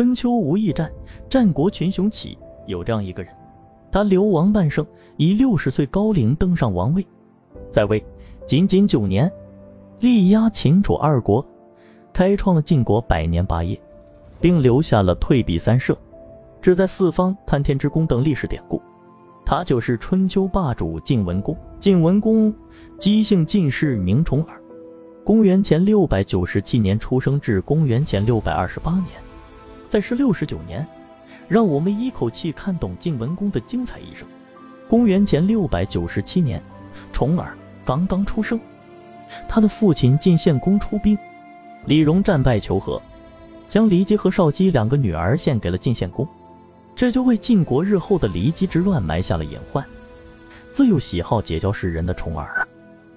春秋无义战，战国群雄起，有这样一个人，他流亡半生，以六十岁高龄登上王位，在位仅仅九年，力压秦楚二国，开创了晋国百年霸业，并留下了退避三舍、志在四方、探天之功等历史典故。他就是春秋霸主晋文公。晋文公，姬姓晋氏，名重耳。公元前六百九十七年出生，至公元前六百二十八年，在世六十九年。让我们一口气看懂晋文公的精彩一生。公元前六百九十七年，重耳刚刚出生，他的父亲晋献公出兵，李荣战败求和，将骊姬和少姬两个女儿献给了晋献公，这就为晋国日后的骊姬之乱埋下了隐患。自幼喜好结交世人的重耳，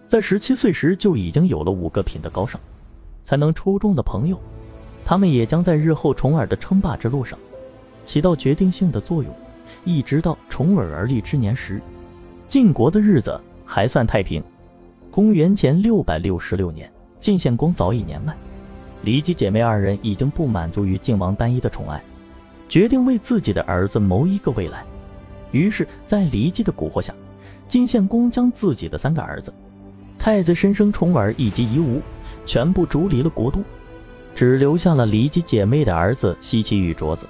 在十七岁时就已经有了五个品德高尚、才能出众的朋友，他们也将在日后重耳的称霸之路上。起到决定性的作用，一直到重耳而立之年时，晋国的日子还算太平。公元前六百六十六年，晋献公早已年迈，骊姬姐妹二人已经不满足于晋王单一的宠爱，决定为自己的儿子谋一个未来。于是，在骊姬的蛊惑下，晋献公将自己的三个儿子，太子申生、重耳以及夷吾，全部逐离了国都，只留下了骊姬姐妹的儿子西岐与卓子。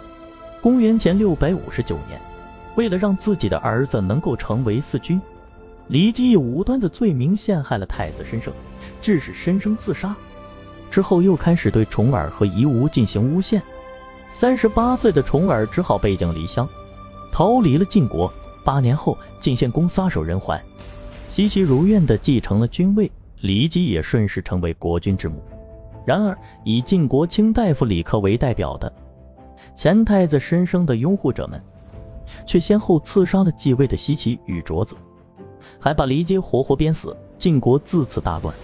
公元前六百五十九年，为了让自己的儿子能够成为嗣君，骊姬以无端的罪名陷害了太子申生，致使申生自杀。之后又开始对重耳和夷吾进行诬陷。三十八岁的重耳只好背井离乡，逃离了晋国。八年后，晋献公撒手人寰，西岐如愿的继承了君位，骊姬也顺势成为国君之母。然而，以晋国卿大夫李克为代表的。前太子申生的拥护者们，却先后刺杀了继位的西岐与卓子，还把骊姬活活鞭死。晋国自此大乱。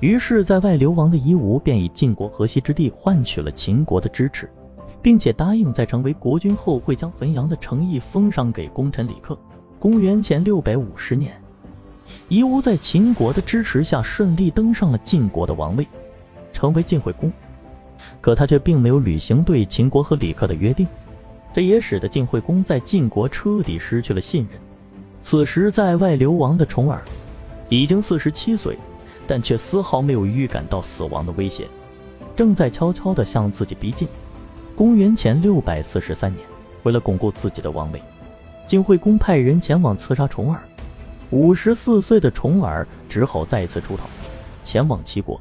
于是，在外流亡的夷吾便以晋国河西之地换取了秦国的支持，并且答应在成为国君后会将汾阳的城邑封赏给功臣李克。公元前六百五十年，夷吾在秦国的支持下顺利登上了晋国的王位，成为晋惠公。可他却并没有履行对秦国和李克的约定，这也使得晋惠公在晋国彻底失去了信任。此时在外流亡的重耳已经四十七岁，但却丝毫没有预感到死亡的威胁，正在悄悄地向自己逼近。公元前六百四十三年，为了巩固自己的王位，晋惠公派人前往刺杀重耳。五十四岁的重耳只好再次出逃，前往齐国。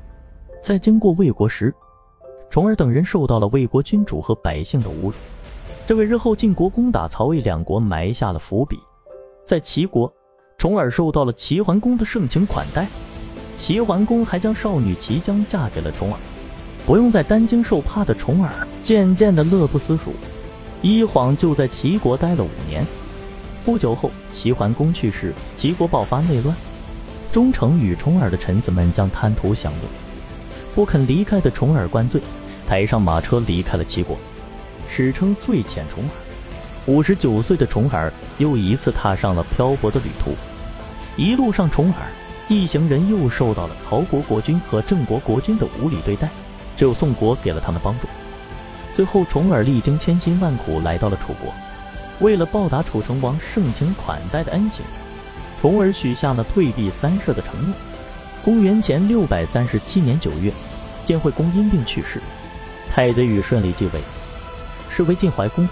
在经过魏国时，重耳等人受到了魏国君主和百姓的侮辱，这为日后晋国攻打曹魏两国埋下了伏笔。在齐国，重耳受到了齐桓公的盛情款待，齐桓公还将少女齐姜嫁给了重耳。不用再担惊受怕的重耳，渐渐的乐不思蜀，一晃就在齐国待了五年。不久后，齐桓公去世，齐国爆发内乱，忠诚与重耳的臣子们将贪图享乐，不肯离开的重耳灌醉。抬上马车离开了齐国，史称醉遣重耳。五十九岁的重耳又一次踏上了漂泊的旅途。一路上，重耳一行人又受到了曹国国君和郑国国君的无理对待，只有宋国给了他们帮助。最后，重耳历经千辛万苦来到了楚国，为了报答楚成王盛情款待的恩情，重耳许下了退避三舍的承诺。公元前六百三十七年九月，晋惠公因病去世。太子禹顺利继位，是为晋怀公。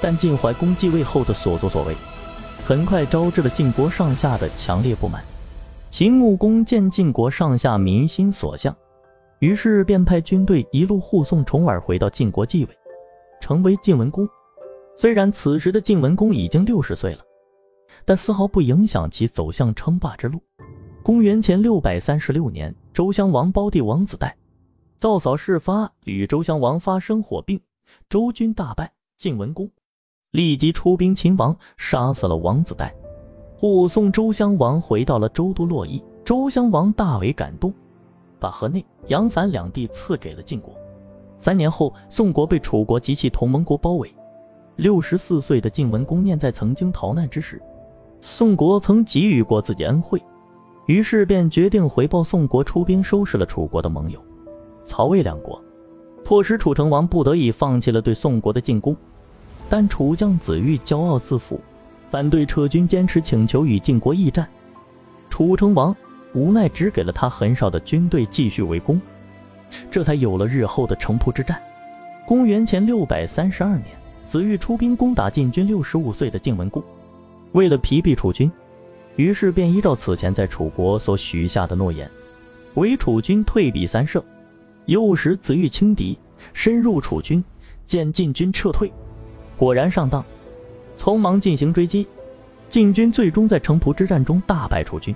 但晋怀公继位后的所作所为，很快招致了晋国上下的强烈不满。秦穆公见晋国上下民心所向，于是便派军队一路护送重耳回到晋国继位，成为晋文公。虽然此时的晋文公已经六十岁了，但丝毫不影响其走向称霸之路。公元前六百三十六年，周襄王胞弟王子代。赵嫂事发，与周襄王发生火并，周军大败，晋文公立即出兵秦王，杀死了王子代，护送周襄王回到了周都洛邑。周襄王大为感动，把河内、杨樊两地赐给了晋国。三年后，宋国被楚国及其同盟国包围。六十四岁的晋文公念在曾经逃难之时，宋国曾给予过自己恩惠，于是便决定回报宋国，出兵收拾了楚国的盟友。曹魏两国迫使楚成王不得已放弃了对宋国的进攻。但楚将子玉骄傲自负，反对撤军，坚持请求与晋国议战。楚成王无奈只给了他很少的军队继续围攻，这才有了日后的城濮之战。公元前六百三十二年，子玉出兵攻打晋军六十五岁的晋文公，为了疲弊楚军，于是便依照此前在楚国所许下的诺言，为楚军退避三舍。诱使子玉轻敌，深入楚军，见晋军撤退。果然上当，匆忙进行追击，晋军最终在城濮之战中大败楚军。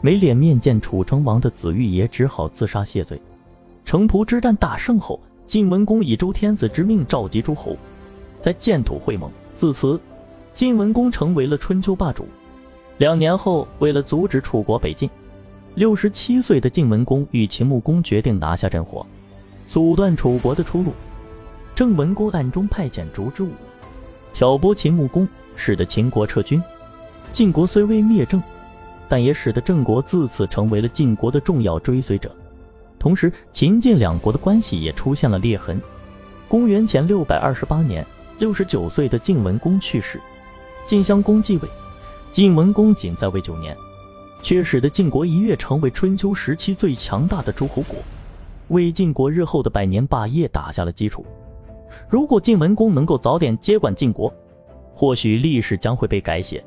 没脸面见楚成王的子玉也只好自杀谢罪。城濮之战大胜后，晋文公以周天子之命召集诸侯，在建土会盟。自此，晋文公成为了春秋霸主。两年后，为了阻止楚国北进，六十七岁的晋文公与秦穆公决定拿下镇火，阻断楚国的出路。郑文公暗中派遣烛之武。挑拨秦穆公，使得秦国撤军。晋国虽未灭郑，但也使得郑国自此成为了晋国的重要追随者。同时，秦晋两国的关系也出现了裂痕。公元前六百二十八年，六十九岁的晋文公去世，晋襄公继位。晋文公仅在位九年，却使得晋国一跃成为春秋时期最强大的诸侯国，为晋国日后的百年霸业打下了基础。如果晋文公能够早点接管晋国，或许历史将会被改写。